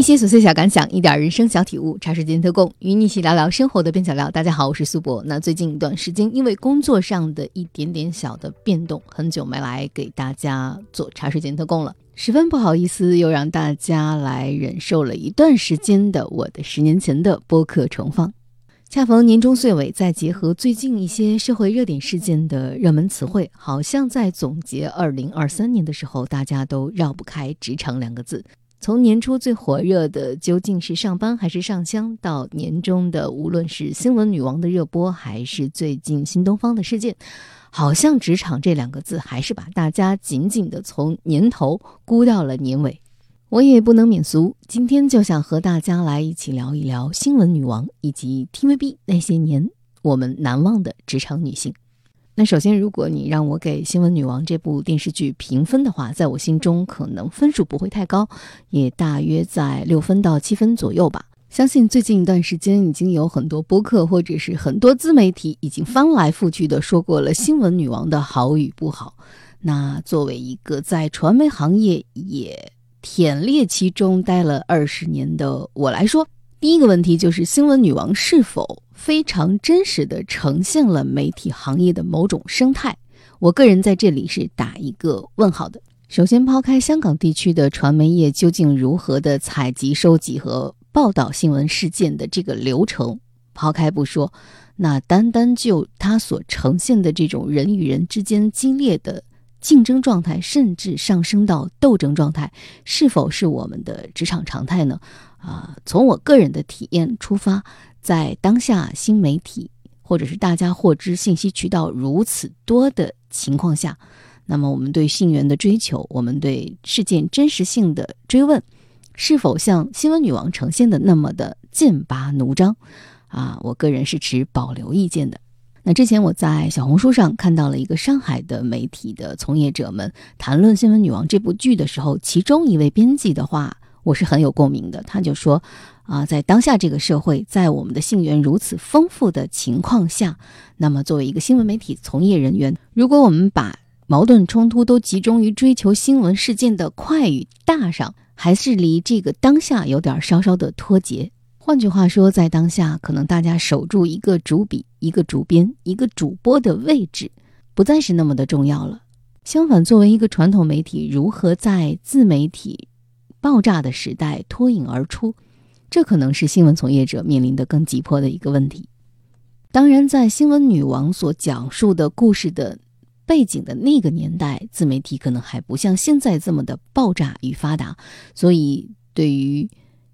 一些琐碎小感想，一点人生小体悟，茶水间特供，与你一起聊聊生活的边角料。大家好，我是苏博。那最近一段时间，因为工作上的一点点小的变动，很久没来给大家做茶水间特供了，十分不好意思，又让大家来忍受了一段时间的我的十年前的播客重放。恰逢年终岁尾，再结合最近一些社会热点事件的热门词汇，好像在总结二零二三年的时候，大家都绕不开“职场”两个字。从年初最火热的究竟是上班还是上香，到年终的无论是新闻女王的热播，还是最近新东方的事件，好像“职场”这两个字还是把大家紧紧的从年头估到了年尾。我也不能免俗，今天就想和大家来一起聊一聊新闻女王以及 TVB 那些年我们难忘的职场女性。那首先，如果你让我给《新闻女王》这部电视剧评分的话，在我心中可能分数不会太高，也大约在六分到七分左右吧。相信最近一段时间，已经有很多播客或者是很多自媒体已经翻来覆去的说过了《新闻女王》的好与不好。那作为一个在传媒行业也忝列其中待了二十年的我来说，第一个问题就是《新闻女王》是否？非常真实的呈现了媒体行业的某种生态，我个人在这里是打一个问号的。首先，抛开香港地区的传媒业究竟如何的采集、收集和报道新闻事件的这个流程，抛开不说，那单单就它所呈现的这种人与人之间激烈的竞争状态，甚至上升到斗争状态，是否是我们的职场常态呢？啊，从我个人的体验出发。在当下新媒体或者是大家获知信息渠道如此多的情况下，那么我们对信源的追求，我们对事件真实性的追问，是否像新闻女王呈现的那么的剑拔弩张？啊，我个人是持保留意见的。那之前我在小红书上看到了一个上海的媒体的从业者们谈论《新闻女王》这部剧的时候，其中一位编辑的话，我是很有共鸣的。他就说。啊，在当下这个社会，在我们的信源如此丰富的情况下，那么作为一个新闻媒体从业人员，如果我们把矛盾冲突都集中于追求新闻事件的快与大上，还是离这个当下有点稍稍的脱节。换句话说，在当下，可能大家守住一个主笔、一个主编、一个主播的位置，不再是那么的重要了。相反，作为一个传统媒体，如何在自媒体爆炸的时代脱颖而出？这可能是新闻从业者面临的更急迫的一个问题。当然，在新闻女王所讲述的故事的背景的那个年代，自媒体可能还不像现在这么的爆炸与发达，所以对于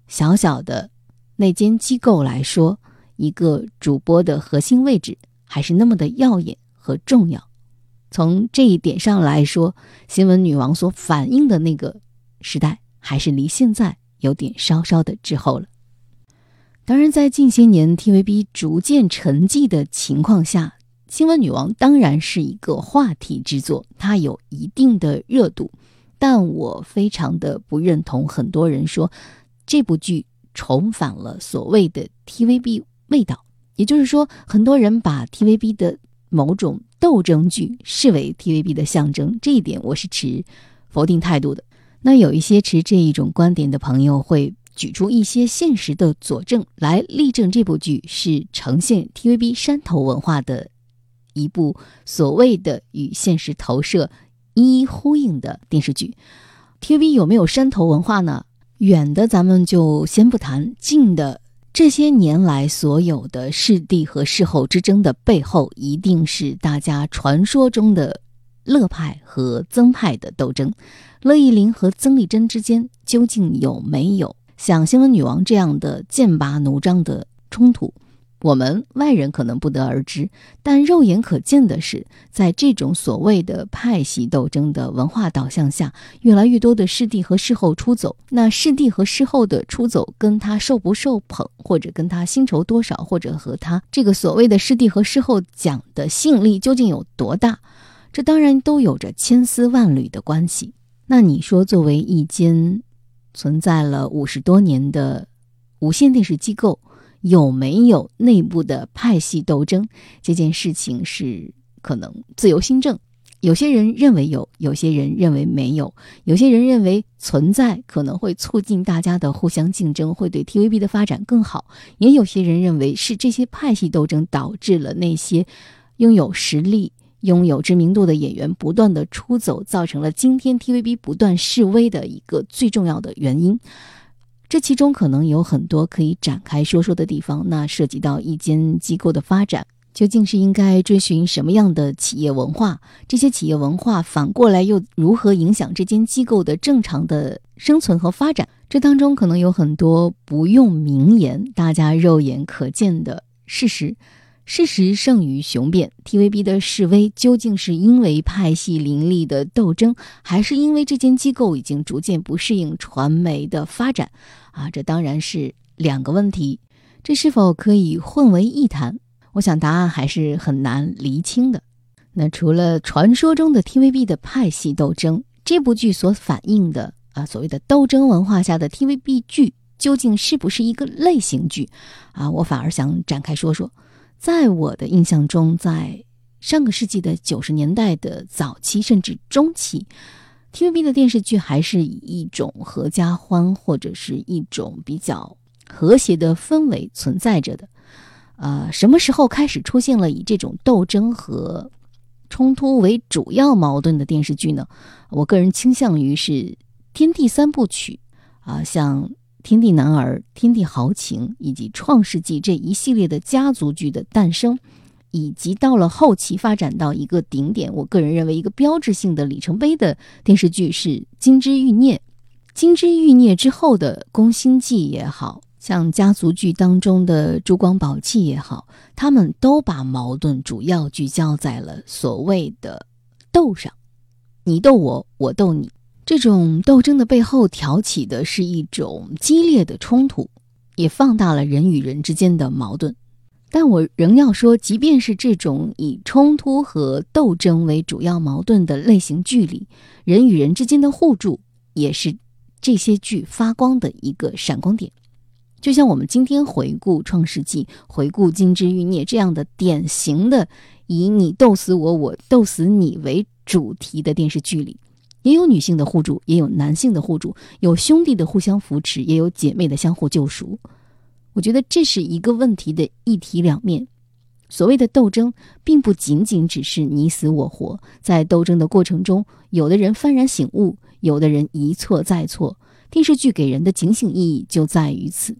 小小的内奸机构来说，一个主播的核心位置还是那么的耀眼和重要。从这一点上来说，新闻女王所反映的那个时代，还是离现在。有点稍稍的滞后了。当然，在近些年 TVB 逐渐沉寂的情况下，《新闻女王》当然是一个话题之作，它有一定的热度。但我非常的不认同很多人说这部剧重返了所谓的 TVB 味道，也就是说，很多人把 TVB 的某种斗争剧视为 TVB 的象征，这一点我是持否定态度的。那有一些持这一种观点的朋友会举出一些现实的佐证来例证，这部剧是呈现 TVB 山头文化的一部所谓的与现实投射一一呼应的电视剧。TVB 有没有山头文化呢？远的咱们就先不谈，近的这些年来所有的视帝和视后之争的背后，一定是大家传说中的乐派和曾派的斗争。乐易玲和曾丽珍之间究竟有没有像新闻女王这样的剑拔弩张的冲突？我们外人可能不得而知，但肉眼可见的是，在这种所谓的派系斗争的文化导向下，越来越多的师弟和师后出走。那师弟和师后的出走，跟他受不受捧，或者跟他薪酬多少，或者和他这个所谓的师弟和师后讲的吸引力究竟有多大，这当然都有着千丝万缕的关系。那你说，作为一间存在了五十多年的无线电视机构，有没有内部的派系斗争？这件事情是可能自由新政有些人认为有，有些人认为没有，有些人认为存在可能会促进大家的互相竞争，会对 TVB 的发展更好；也有些人认为是这些派系斗争导致了那些拥有实力、拥有知名度的演员不断的出走，造成了今天 TVB 不断示威的一个最重要的原因。这其中可能有很多可以展开说说的地方，那涉及到一间机构的发展。究竟是应该追寻什么样的企业文化？这些企业文化反过来又如何影响这间机构的正常的生存和发展？这当中可能有很多不用名言，大家肉眼可见的事实。事实胜于雄辩。TVB 的示威究竟是因为派系林立的斗争，还是因为这间机构已经逐渐不适应传媒的发展？啊，这当然是两个问题。这是否可以混为一谈？我想答案还是很难厘清的。那除了传说中的 TVB 的派系斗争，这部剧所反映的啊所谓的斗争文化下的 TVB 剧，究竟是不是一个类型剧？啊，我反而想展开说说。在我的印象中，在上个世纪的九十年代的早期甚至中期，TVB 的电视剧还是以一种合家欢或者是一种比较和谐的氛围存在着的。呃，什么时候开始出现了以这种斗争和冲突为主要矛盾的电视剧呢？我个人倾向于是天地三部曲啊，像《天地男儿》《天地豪情》以及《创世纪》这一系列的家族剧的诞生，以及到了后期发展到一个顶点，我个人认为一个标志性的里程碑的电视剧是《金枝欲孽》。《金枝欲孽》之后的《宫心计》也好。像家族剧当中的珠光宝气也好，他们都把矛盾主要聚焦在了所谓的斗上，你斗我，我斗你。这种斗争的背后挑起的是一种激烈的冲突，也放大了人与人之间的矛盾。但我仍要说，即便是这种以冲突和斗争为主要矛盾的类型剧里，人与人之间的互助也是这些剧发光的一个闪光点。就像我们今天回顾《创世纪》、回顾《金枝欲孽》这样的典型的以你斗死我，我斗死你为主题的电视剧里，也有女性的互助，也有男性的互助，有兄弟的互相扶持，也有姐妹的相互救赎。我觉得这是一个问题的一体两面。所谓的斗争，并不仅仅只是你死我活，在斗争的过程中，有的人幡然醒悟，有的人一错再错。电视剧给人的警醒意义就在于此。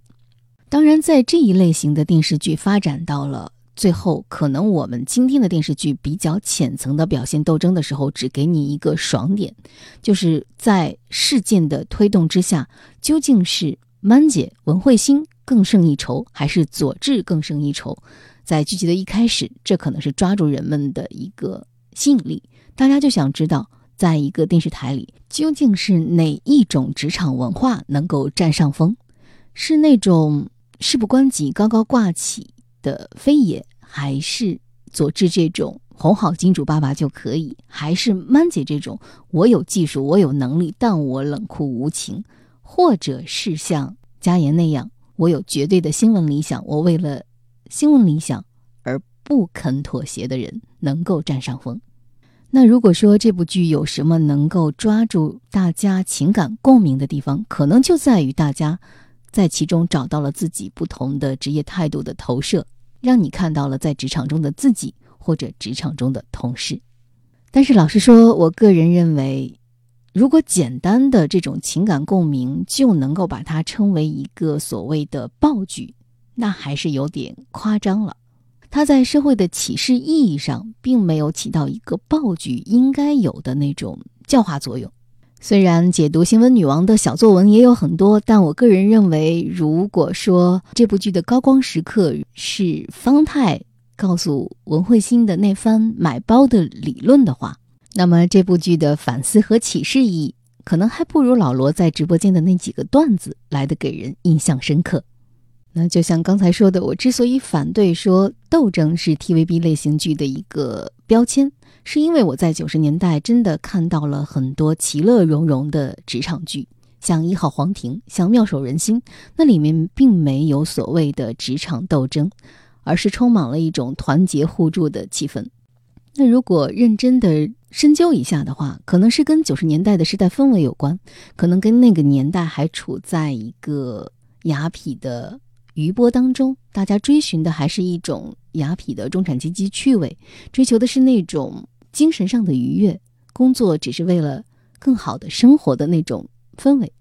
当然，在这一类型的电视剧发展到了最后，可能我们今天的电视剧比较浅层的表现斗争的时候，只给你一个爽点，就是在事件的推动之下，究竟是曼姐文慧心更胜一筹，还是佐治更胜一筹？在剧集的一开始，这可能是抓住人们的一个吸引力，大家就想知道，在一个电视台里，究竟是哪一种职场文化能够占上风？是那种。事不关己、高高挂起的飞也，还是佐治这种哄好金主爸爸就可以，还是曼姐这种我有技术、我有能力，但我冷酷无情，或者是像佳言那样，我有绝对的新闻理想，我为了新闻理想而不肯妥协的人能够占上风。那如果说这部剧有什么能够抓住大家情感共鸣的地方，可能就在于大家。在其中找到了自己不同的职业态度的投射，让你看到了在职场中的自己或者职场中的同事。但是老实说，我个人认为，如果简单的这种情感共鸣就能够把它称为一个所谓的暴剧，那还是有点夸张了。它在社会的启示意义上，并没有起到一个暴剧应该有的那种教化作用。虽然解读新闻女王的小作文也有很多，但我个人认为，如果说这部剧的高光时刻是方太告诉文慧欣的那番买包的理论的话，那么这部剧的反思和启示意义，可能还不如老罗在直播间的那几个段子来的给人印象深刻。那就像刚才说的，我之所以反对说斗争是 TVB 类型剧的一个标签。是因为我在九十年代真的看到了很多其乐融融的职场剧，像《一号皇庭》，像《妙手仁心》，那里面并没有所谓的职场斗争，而是充满了一种团结互助的气氛。那如果认真的深究一下的话，可能是跟九十年代的时代氛围有关，可能跟那个年代还处在一个雅痞的余波当中，大家追寻的还是一种雅痞的中产阶级趣味，追求的是那种精神上的愉悦，工作只是为了更好的生活的那种氛围。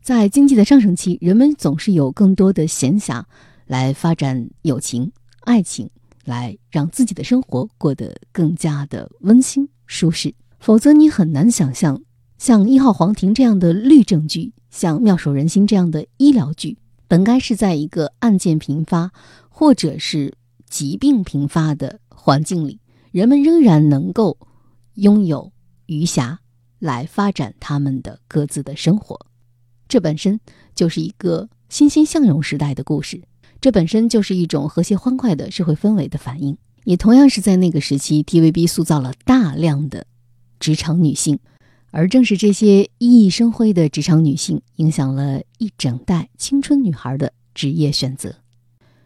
在经济的上升期，人们总是有更多的闲暇来发展友情、爱情，来让自己的生活过得更加的温馨舒适。否则，你很难想象像《一号皇庭》这样的律政剧，像《妙手仁心》这样的医疗剧，本该是在一个案件频发或者是疾病频发的环境里，人们仍然能够拥有余暇来发展他们的各自的生活。这本身就是一个欣欣向荣时代的故事，这本身就是一种和谐欢快的社会氛围的反应。也同样是在那个时期，TVB 塑造了大量的职场女性，而正是这些熠熠生辉的职场女性，影响了一整代青春女孩的职业选择。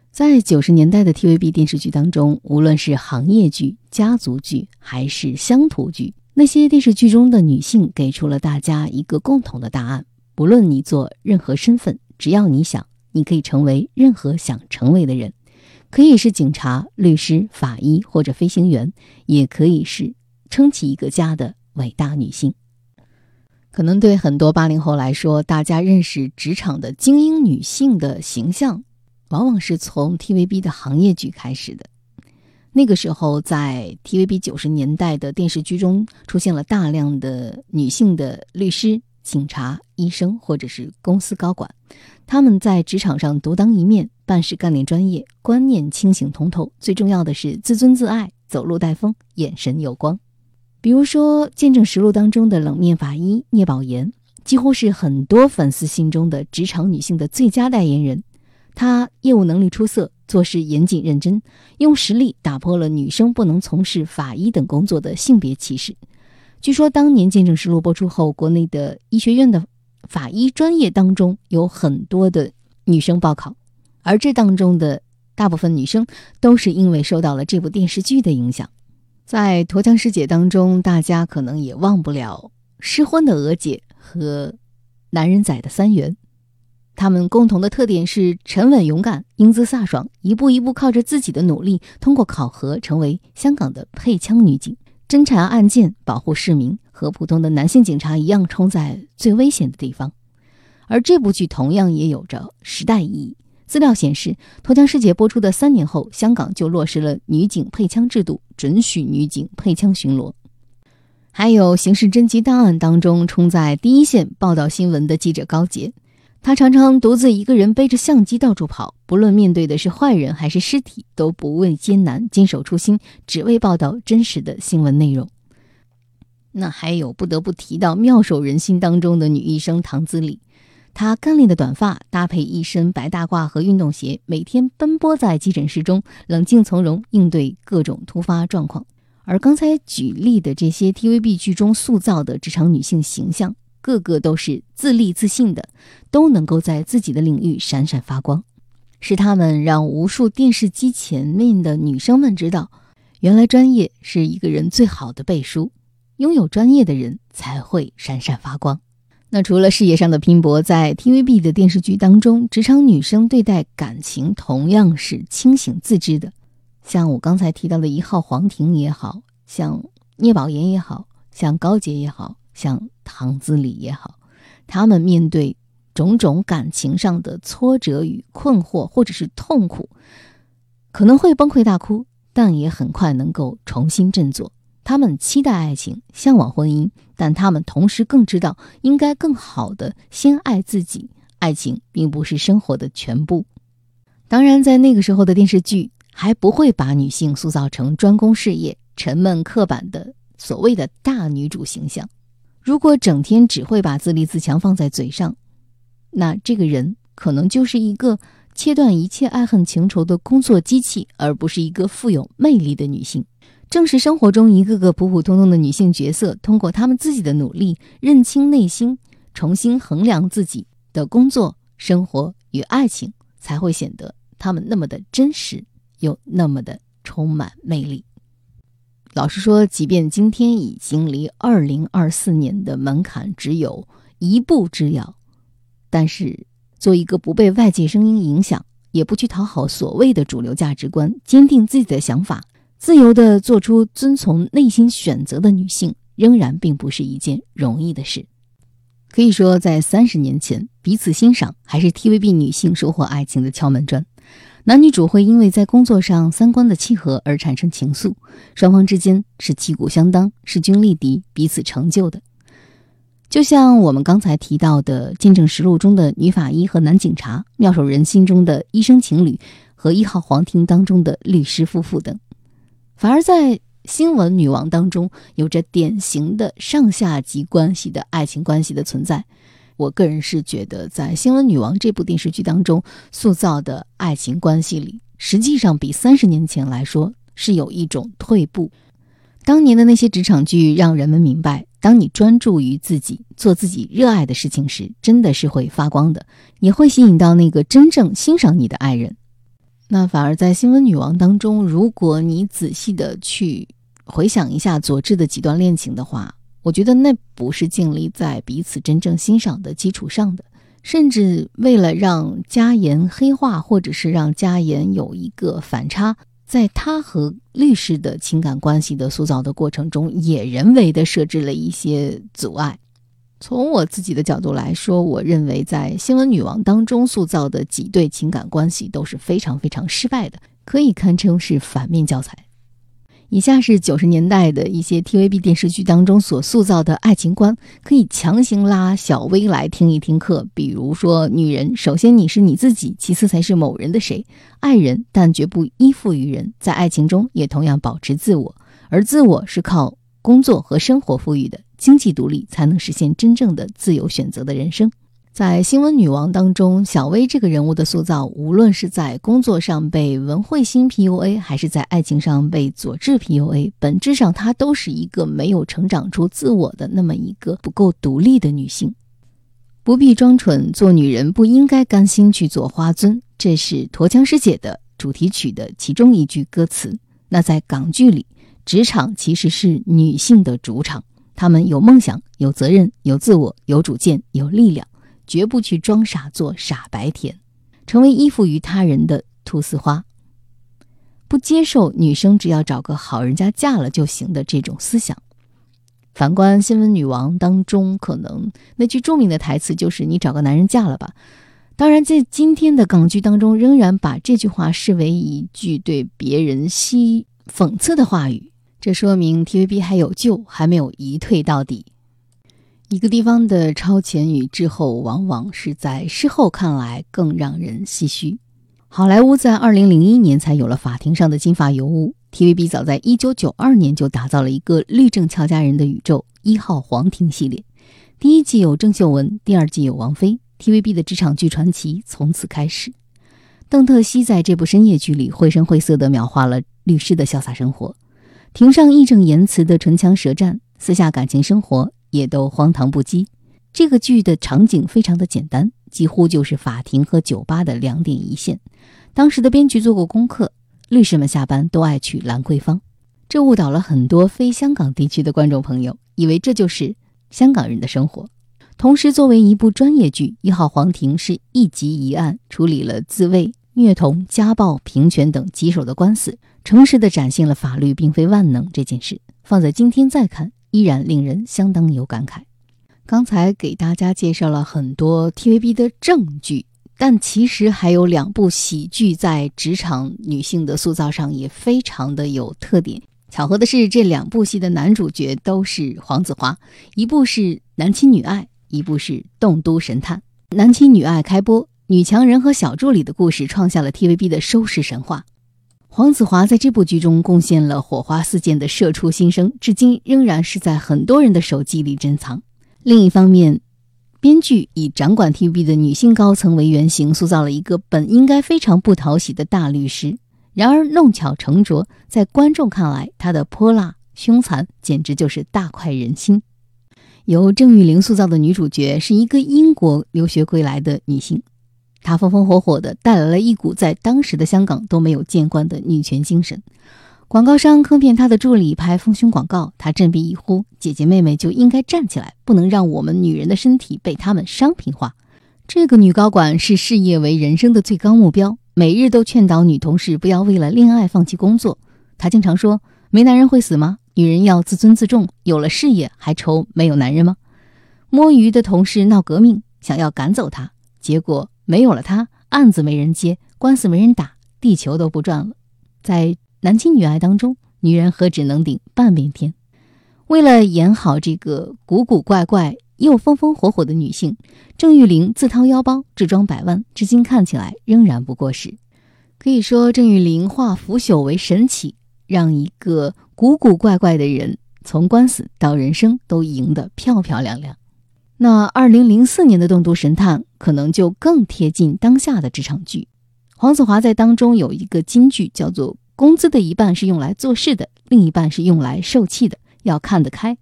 在九十年代的 TVB 电视剧当中，无论是行业剧、家族剧还是乡土剧，那些电视剧中的女性给出了大家一个共同的答案。不论你做任何身份，只要你想，你可以成为任何想成为的人，可以是警察、律师、法医或者飞行员，也可以是撑起一个家的伟大女性。可能对很多八零后来说，大家认识职场的精英女性的形象，往往是从 TVB 的行业剧开始的。那个时候，在 TVB 九十年代的电视剧中，出现了大量的女性的律师。警察、医生或者是公司高管，他们在职场上独当一面，办事干练专业，观念清醒通透。最重要的是自尊自爱，走路带风，眼神有光。比如说《见证实录》当中的冷面法医聂宝言，几乎是很多粉丝心中的职场女性的最佳代言人。她业务能力出色，做事严谨认真，用实力打破了女生不能从事法医等工作的性别歧视。据说当年《见证实录》播出后，国内的医学院的法医专业当中有很多的女生报考，而这当中的大部分女生都是因为受到了这部电视剧的影响。在《驼枪师姐》当中，大家可能也忘不了失婚的娥姐和男人仔的三元，他们共同的特点是沉稳勇敢、英姿飒爽，一步一步靠着自己的努力，通过考核成为香港的配枪女警。侦查案件，保护市民，和普通的男性警察一样，冲在最危险的地方。而这部剧同样也有着时代意义。资料显示，《脱枪师姐》播出的三年后，香港就落实了女警配枪制度，准许女警配枪巡逻。还有《刑事侦缉档案》当中，冲在第一线报道新闻的记者高杰。他常常独自一个人背着相机到处跑，不论面对的是坏人还是尸体，都不畏艰难，坚守初心，只为报道真实的新闻内容。那还有不得不提到《妙手仁心》当中的女医生唐子里，她干练的短发搭配一身白大褂和运动鞋，每天奔波在急诊室中，冷静从容应对各种突发状况。而刚才举例的这些 TVB 剧中塑造的职场女性形象。个个都是自立自信的，都能够在自己的领域闪闪发光，是他们让无数电视机前面的女生们知道，原来专业是一个人最好的背书，拥有专业的人才会闪闪发光。那除了事业上的拼搏，在 TVB 的电视剧当中，职场女生对待感情同样是清醒自知的，像我刚才提到的一号黄婷也好像聂宝言也好像高洁也好。像唐子礼也好，他们面对种种感情上的挫折与困惑，或者是痛苦，可能会崩溃大哭，但也很快能够重新振作。他们期待爱情，向往婚姻，但他们同时更知道应该更好的先爱自己。爱情并不是生活的全部。当然，在那个时候的电视剧还不会把女性塑造成专攻事业、沉闷刻板的所谓的大女主形象。如果整天只会把自立自强放在嘴上，那这个人可能就是一个切断一切爱恨情仇的工作机器，而不是一个富有魅力的女性。正是生活中一个个普普通通的女性角色，通过她们自己的努力，认清内心，重新衡量自己的工作、生活与爱情，才会显得她们那么的真实，又那么的充满魅力。老实说，即便今天已经离二零二四年的门槛只有一步之遥，但是做一个不被外界声音影响，也不去讨好所谓的主流价值观，坚定自己的想法，自由的做出遵从内心选择的女性，仍然并不是一件容易的事。可以说，在三十年前，彼此欣赏还是 TVB 女性收获爱情的敲门砖。男女主会因为在工作上三观的契合而产生情愫，双方之间是旗鼓相当，势均力敌，彼此成就的。就像我们刚才提到的《见证实录》中的女法医和男警察，《妙手仁心》中的医生情侣和《一号皇庭》当中的律师夫妇等，反而在《新闻女王》当中有着典型的上下级关系的爱情关系的存在。我个人是觉得，在《新闻女王》这部电视剧当中塑造的爱情关系里，实际上比三十年前来说是有一种退步。当年的那些职场剧让人们明白，当你专注于自己做自己热爱的事情时，真的是会发光的，也会吸引到那个真正欣赏你的爱人。那反而在《新闻女王》当中，如果你仔细的去回想一下佐治的几段恋情的话，我觉得那不是建立在彼此真正欣赏的基础上的，甚至为了让家言黑化，或者是让家言有一个反差，在他和律师的情感关系的塑造的过程中，也人为的设置了一些阻碍。从我自己的角度来说，我认为在《新闻女王》当中塑造的几对情感关系都是非常非常失败的，可以堪称是反面教材。以下是九十年代的一些 TVB 电视剧当中所塑造的爱情观，可以强行拉小薇来听一听课。比如说，女人首先你是你自己，其次才是某人的谁。爱人，但绝不依附于人，在爱情中也同样保持自我，而自我是靠工作和生活赋予的，经济独立才能实现真正的自由选择的人生。在新闻女王当中，小薇这个人物的塑造，无论是在工作上被文慧心 PUA，还是在爱情上被佐治 PUA，本质上她都是一个没有成长出自我的那么一个不够独立的女性。不必装蠢，做女人不应该甘心去做花樽，这是《驼枪师姐》的主题曲的其中一句歌词。那在港剧里，职场其实是女性的主场，他们有梦想、有责任、有自我、有主见、有力量。绝不去装傻做傻白甜，成为依附于他人的菟丝花，不接受女生只要找个好人家嫁了就行的这种思想。反观《新闻女王》当中，可能那句著名的台词就是“你找个男人嫁了吧”。当然，在今天的港剧当中，仍然把这句话视为一句对别人嬉讽刺的话语。这说明 TVB 还有救，还没有一退到底。一个地方的超前与滞后，往往是在事后看来更让人唏嘘。好莱坞在二零零一年才有了法庭上的金发尤物，TVB 早在一九九二年就打造了一个律政俏佳人的宇宙——一号皇庭系列。第一季有郑秀文，第二季有王菲，TVB 的职场剧传奇从此开始。邓特希在这部深夜剧里绘声绘色地描画了律师的潇洒生活，庭上义正言辞的唇枪舌战，私下感情生活。也都荒唐不羁。这个剧的场景非常的简单，几乎就是法庭和酒吧的两点一线。当时的编剧做过功课，律师们下班都爱去兰桂坊，这误导了很多非香港地区的观众朋友，以为这就是香港人的生活。同时，作为一部专业剧，《一号皇庭》是一集一案，处理了自卫、虐童、家暴、平权等棘手的官司，诚实的展现了法律并非万能这件事。放在今天再看。依然令人相当有感慨。刚才给大家介绍了很多 TVB 的正剧，但其实还有两部喜剧在职场女性的塑造上也非常的有特点。巧合的是，这两部戏的男主角都是黄子华，一部是《男亲女爱》，一部是《栋都神探》。《男亲女爱》开播，女强人和小助理的故事创下了 TVB 的收视神话。黄子华在这部剧中贡献了火花四溅的射出心声，至今仍然是在很多人的手机里珍藏。另一方面，编剧以掌管 TVB 的女性高层为原型，塑造了一个本应该非常不讨喜的大律师。然而弄巧成拙，在观众看来，她的泼辣凶残简直就是大快人心。由郑裕玲塑造的女主角是一个英国留学归来的女性。她风风火火的带来了一股在当时的香港都没有见惯的女权精神。广告商坑骗她的助理拍丰胸广告，她振臂一呼：“姐姐妹妹就应该站起来，不能让我们女人的身体被他们商品化。”这个女高管视事业为人生的最高目标，每日都劝导女同事不要为了恋爱放弃工作。她经常说：“没男人会死吗？女人要自尊自重，有了事业还愁没有男人吗？”摸鱼的同事闹革命，想要赶走她，结果没有了他，案子没人接，官司没人打，地球都不转了。在男亲女爱当中，女人何止能顶半边天？为了演好这个古古怪怪又风风火火的女性，郑玉玲自掏腰包置装百万，至今看起来仍然不过时。可以说，郑玉玲化腐朽为神奇，让一个古古怪怪的人从官司到人生都赢得漂漂亮亮。那二零零四年的《栋笃神探》可能就更贴近当下的职场剧。黄子华在当中有一个金句，叫做“工资的一半是用来做事的，另一半是用来受气的，要看得开。”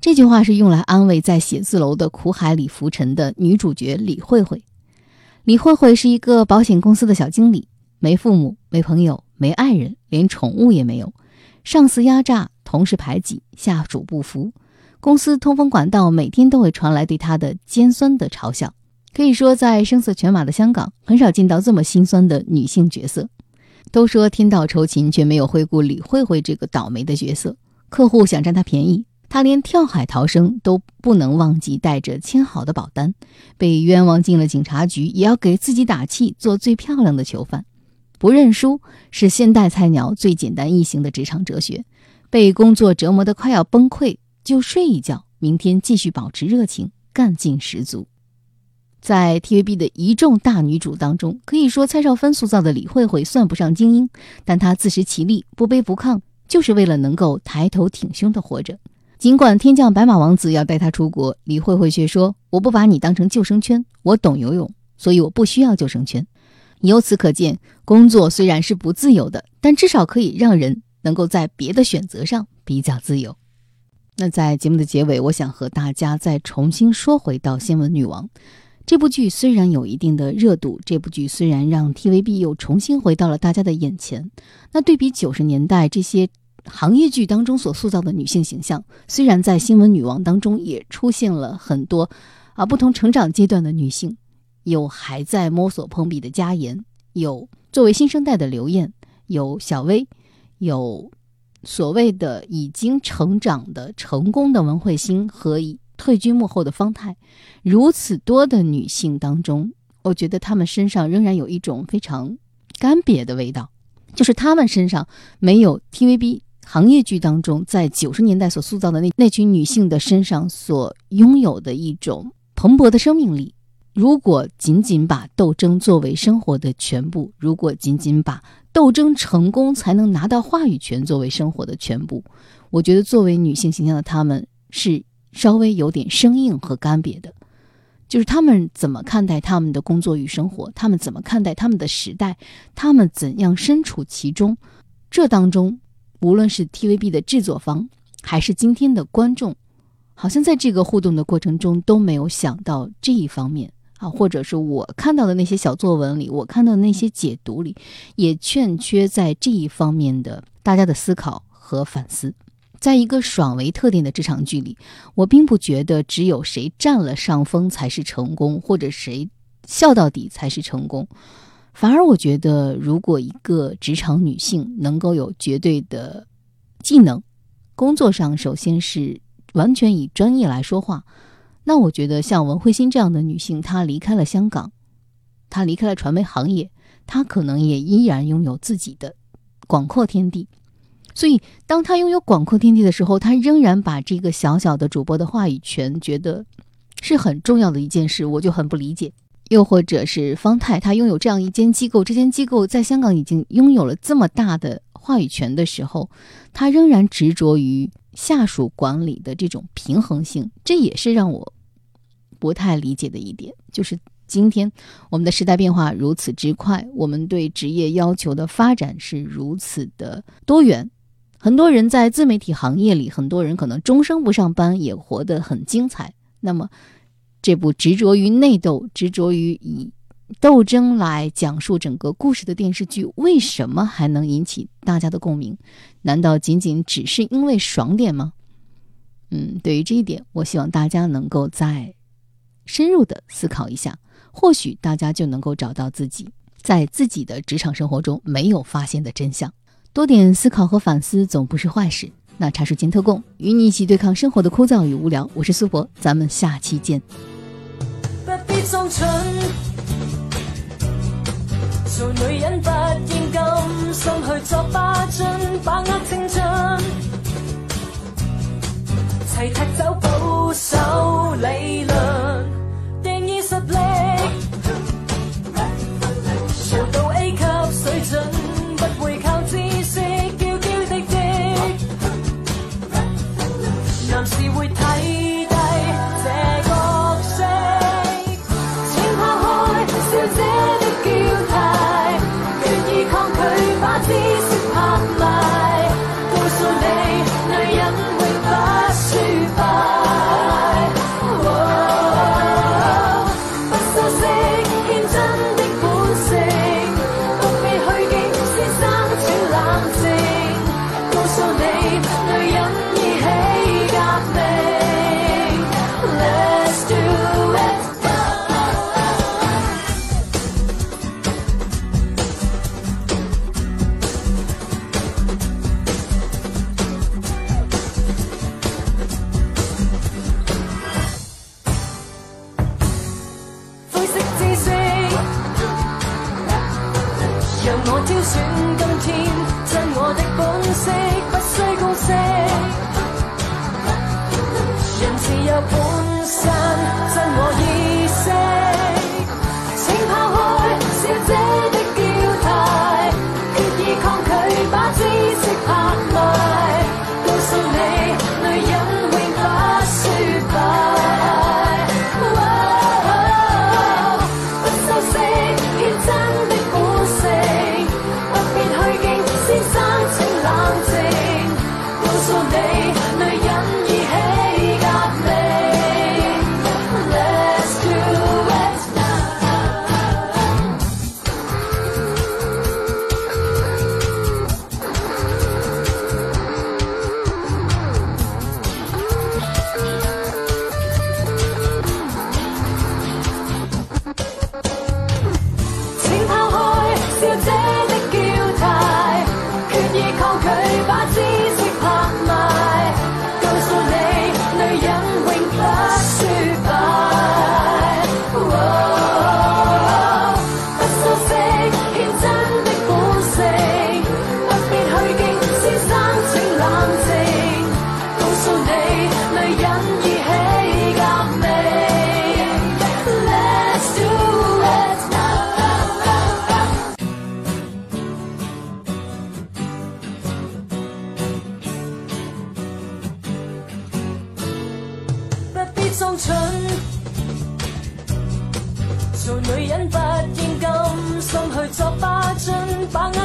这句话是用来安慰在写字楼的苦海里浮沉的女主角李慧慧。李慧慧是一个保险公司的小经理，没父母，没朋友，没爱人，连宠物也没有。上司压榨，同事排挤，下属不服。公司通风管道每天都会传来对他的尖酸的嘲笑，可以说在声色犬马的香港，很少见到这么心酸的女性角色。都说天道酬勤，却没有回顾李慧慧这个倒霉的角色。客户想占她便宜，她连跳海逃生都不能忘记带着签好的保单。被冤枉进了警察局，也要给自己打气，做最漂亮的囚犯。不认输是现代菜鸟最简单易行的职场哲学。被工作折磨得快要崩溃。就睡一觉，明天继续保持热情，干劲十足。在 TVB 的一众大女主当中，可以说蔡少芬塑造的李慧慧算不上精英，但她自食其力，不卑不亢，就是为了能够抬头挺胸的活着。尽管天降白马王子要带她出国，李慧慧却说：“我不把你当成救生圈，我懂游泳，所以我不需要救生圈。”由此可见，工作虽然是不自由的，但至少可以让人能够在别的选择上比较自由。那在节目的结尾，我想和大家再重新说回到《新闻女王》这部剧。虽然有一定的热度，这部剧虽然让 TVB 又重新回到了大家的眼前。那对比九十年代这些行业剧当中所塑造的女性形象，虽然在《新闻女王》当中也出现了很多啊不同成长阶段的女性，有还在摸索碰壁的嘉言，有作为新生代的刘燕，有小薇，有。所谓的已经成长的成功的文慧星和已退居幕后的方太，如此多的女性当中，我觉得她们身上仍然有一种非常干瘪的味道，就是她们身上没有 TVB 行业剧当中在九十年代所塑造的那那群女性的身上所拥有的一种蓬勃的生命力。如果仅仅把斗争作为生活的全部，如果仅仅把斗争成功才能拿到话语权作为生活的全部，我觉得作为女性形象的她们是稍微有点生硬和干瘪的。就是她们怎么看待他们的工作与生活，她们怎么看待他们的时代，她们怎样身处其中，这当中，无论是 TVB 的制作方，还是今天的观众，好像在这个互动的过程中都没有想到这一方面。啊，或者是我看到的那些小作文里，我看到的那些解读里，也欠缺在这一方面的大家的思考和反思。在一个爽为特点的职场剧里，我并不觉得只有谁占了上风才是成功，或者谁笑到底才是成功。反而我觉得，如果一个职场女性能够有绝对的技能，工作上首先是完全以专业来说话。那我觉得，像文慧欣这样的女性，她离开了香港，她离开了传媒行业，她可能也依然拥有自己的广阔天地。所以，当她拥有广阔天地的时候，她仍然把这个小小的主播的话语权觉得是很重要的一件事，我就很不理解。又或者是方太，她拥有这样一间机构，这间机构在香港已经拥有了这么大的话语权的时候，她仍然执着于。下属管理的这种平衡性，这也是让我不太理解的一点。就是今天我们的时代变化如此之快，我们对职业要求的发展是如此的多元。很多人在自媒体行业里，很多人可能终生不上班，也活得很精彩。那么，这部执着于内斗、执着于以斗争来讲述整个故事的电视剧，为什么还能引起大家的共鸣？难道仅仅只是因为爽点吗？嗯，对于这一点，我希望大家能够在深入的思考一下，或许大家就能够找到自己在自己的职场生活中没有发现的真相。多点思考和反思总不是坏事。那茶水间特供，与你一起对抗生活的枯燥与无聊。我是苏博，咱们下期见。不必装蠢，做女人不应甘心去作霸俊，把握青春，齐踢走保守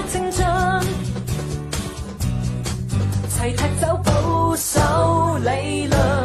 青春齐踢走保守理论。